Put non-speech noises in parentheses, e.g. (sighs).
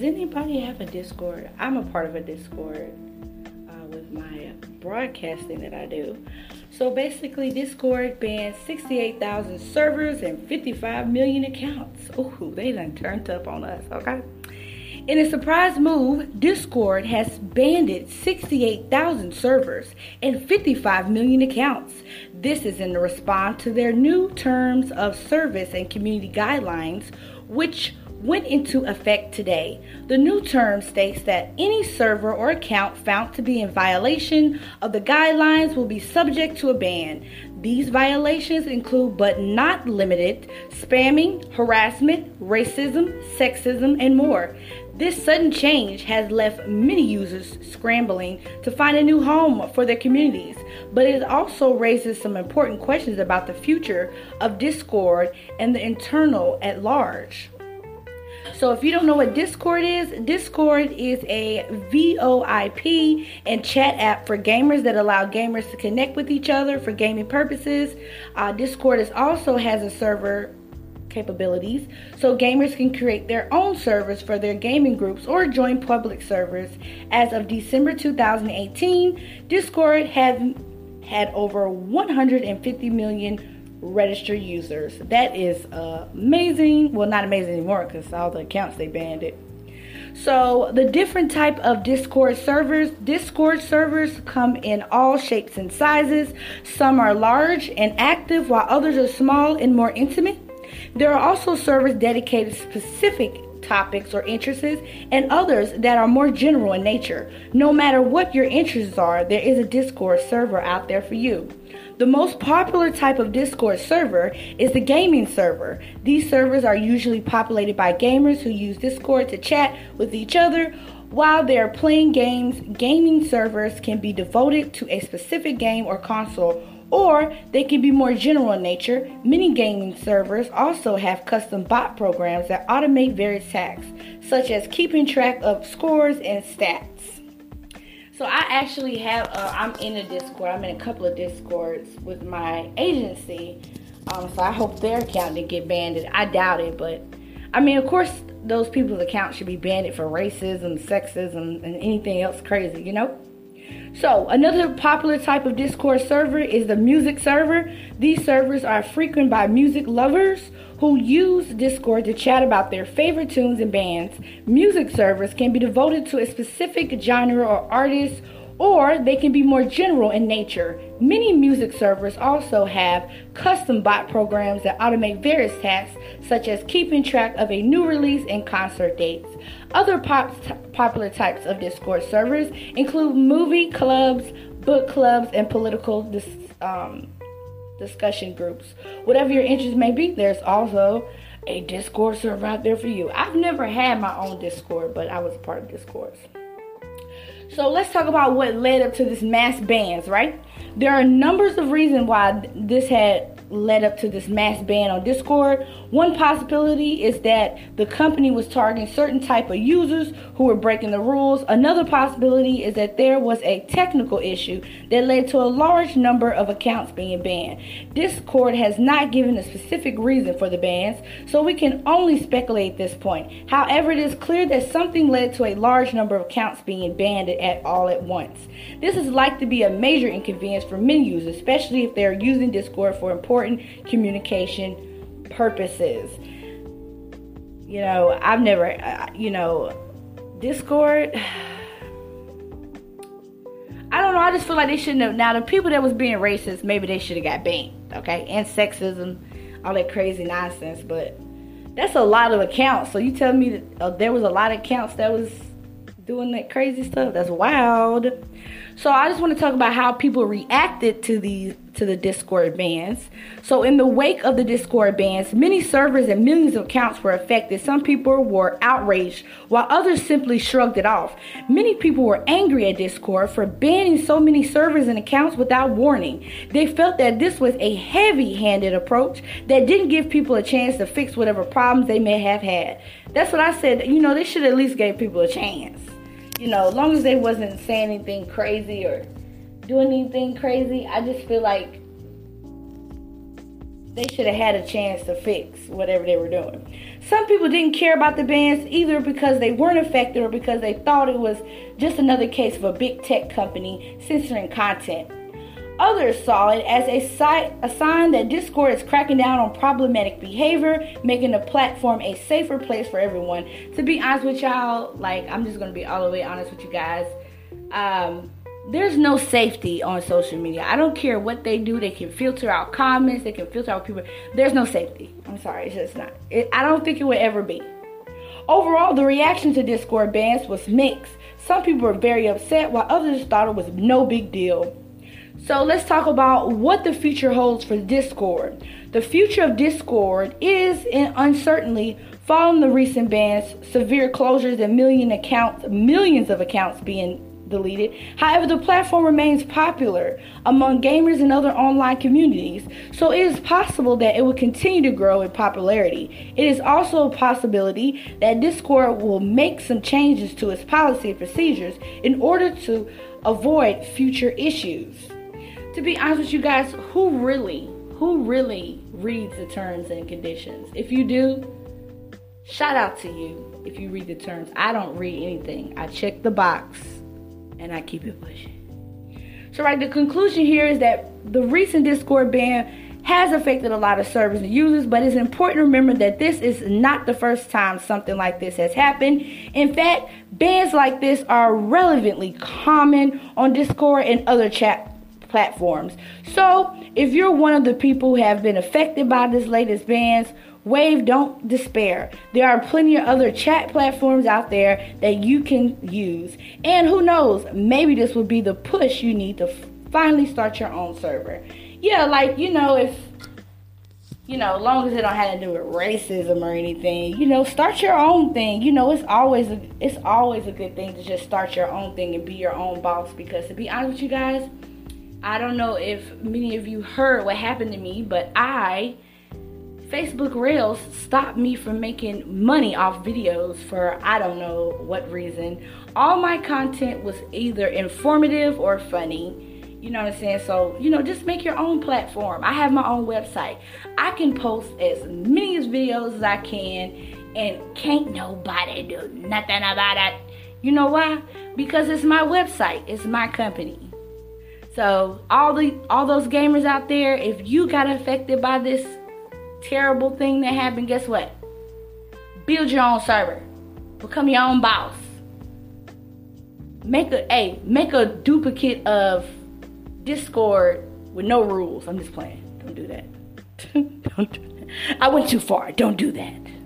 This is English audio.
does anybody have a Discord? I'm a part of a Discord uh, with my broadcasting that I do. So basically, Discord bans 68,000 servers and 55 million accounts. Ooh, they done turned up on us, okay? In a surprise move, Discord has banned 68,000 servers and 55 million accounts. This is in response to their new terms of service and community guidelines, which went into effect today. The new term states that any server or account found to be in violation of the guidelines will be subject to a ban. These violations include, but not limited, spamming, harassment, racism, sexism, and more. This sudden change has left many users scrambling to find a new home for their communities, but it also raises some important questions about the future of Discord and the internal at large. So if you don't know what Discord is, Discord is a VoIP and chat app for gamers that allow gamers to connect with each other for gaming purposes. Uh, Discord is also has a server capabilities so gamers can create their own servers for their gaming groups or join public servers. As of December 2018, Discord had had over 150 million registered users. That is amazing. Well, not amazing anymore because all the accounts they banned it. So the different type of Discord servers, Discord servers come in all shapes and sizes. Some are large and active while others are small and more intimate. There are also servers dedicated to specific topics or interests and others that are more general in nature. No matter what your interests are, there is a Discord server out there for you. The most popular type of Discord server is the gaming server. These servers are usually populated by gamers who use Discord to chat with each other while they are playing games. Gaming servers can be devoted to a specific game or console or they can be more general in nature. Many gaming servers also have custom bot programs that automate various tasks, such as keeping track of scores and stats. So I actually have, uh, I'm in a Discord. I'm in a couple of Discords with my agency. Um, so I hope their account didn't get banned. I doubt it, but I mean, of course, those people's accounts should be banned for racism, sexism, and anything else crazy, you know? So, another popular type of Discord server is the music server. These servers are frequented by music lovers who use Discord to chat about their favorite tunes and bands. Music servers can be devoted to a specific genre or artist or they can be more general in nature. Many music servers also have custom bot programs that automate various tasks, such as keeping track of a new release and concert dates. Other pop- popular types of Discord servers include movie clubs, book clubs, and political dis- um, discussion groups. Whatever your interest may be, there's also a Discord server out there for you. I've never had my own Discord, but I was part of Discords. So let's talk about what led up to this mass bans, right? There are numbers of reasons why this had led up to this mass ban on Discord. One possibility is that the company was targeting certain type of users who were breaking the rules. Another possibility is that there was a technical issue that led to a large number of accounts being banned. Discord has not given a specific reason for the bans, so we can only speculate at this point. However, it is clear that something led to a large number of accounts being banned at all at once. This is likely to be a major inconvenience for many users, especially if they're using Discord for important important communication purposes. You know, I've never, uh, you know, Discord. (sighs) I don't know. I just feel like they shouldn't have. Now, the people that was being racist, maybe they should have got banned, okay? And sexism, all that crazy nonsense. But that's a lot of accounts. So you tell me that uh, there was a lot of accounts that was doing that crazy stuff? That's wild. So I just want to talk about how people reacted to these to the Discord bans. So, in the wake of the Discord bans, many servers and millions of accounts were affected. Some people were outraged, while others simply shrugged it off. Many people were angry at Discord for banning so many servers and accounts without warning. They felt that this was a heavy handed approach that didn't give people a chance to fix whatever problems they may have had. That's what I said. You know, they should at least give people a chance. You know, as long as they wasn't saying anything crazy or doing anything crazy. I just feel like they should have had a chance to fix whatever they were doing. Some people didn't care about the bans either because they weren't affected or because they thought it was just another case of a big tech company censoring content. Others saw it as a, si- a sign that Discord is cracking down on problematic behavior, making the platform a safer place for everyone. To be honest with y'all, like, I'm just gonna be all the way honest with you guys. Um, there's no safety on social media. I don't care what they do. They can filter out comments. They can filter out people. There's no safety. I'm sorry, it's just not. It, I don't think it would ever be. Overall, the reaction to Discord bans was mixed. Some people were very upset, while others thought it was no big deal. So let's talk about what the future holds for Discord. The future of Discord is in uncertainty following the recent bans, severe closures, and million accounts, millions of accounts being deleted. However, the platform remains popular among gamers and other online communities, so it is possible that it will continue to grow in popularity. It is also a possibility that Discord will make some changes to its policy and procedures in order to avoid future issues. To be honest with you guys, who really, who really reads the terms and conditions? If you do, shout out to you if you read the terms. I don't read anything. I check the box and I keep it pushing. So, right, the conclusion here is that the recent Discord ban has affected a lot of servers and users, but it's important to remember that this is not the first time something like this has happened. In fact, bans like this are relevantly common on Discord and other chat platforms. So, if you're one of the people who have been affected by this latest bans, Wave, don't despair. There are plenty of other chat platforms out there that you can use. And who knows, maybe this will be the push you need to finally start your own server. Yeah, like, you know, if, you know, as long as it don't have to do with racism or anything, you know, start your own thing. You know, it's always a, it's always a good thing to just start your own thing and be your own boss because to be honest with you guys, I don't know if many of you heard what happened to me, but I Facebook Reels stopped me from making money off videos for I don't know what reason. All my content was either informative or funny. You know what I'm saying? So, you know, just make your own platform. I have my own website. I can post as many as videos as I can, and can't nobody do nothing about it. You know why? Because it's my website, it's my company. So, all the all those gamers out there, if you got affected by this terrible thing that happened, guess what? Build your own server. Become your own boss. Make a hey, make a duplicate of Discord with no rules. I'm just playing. Don't do that. (laughs) Don't do that. I went too far. Don't do that.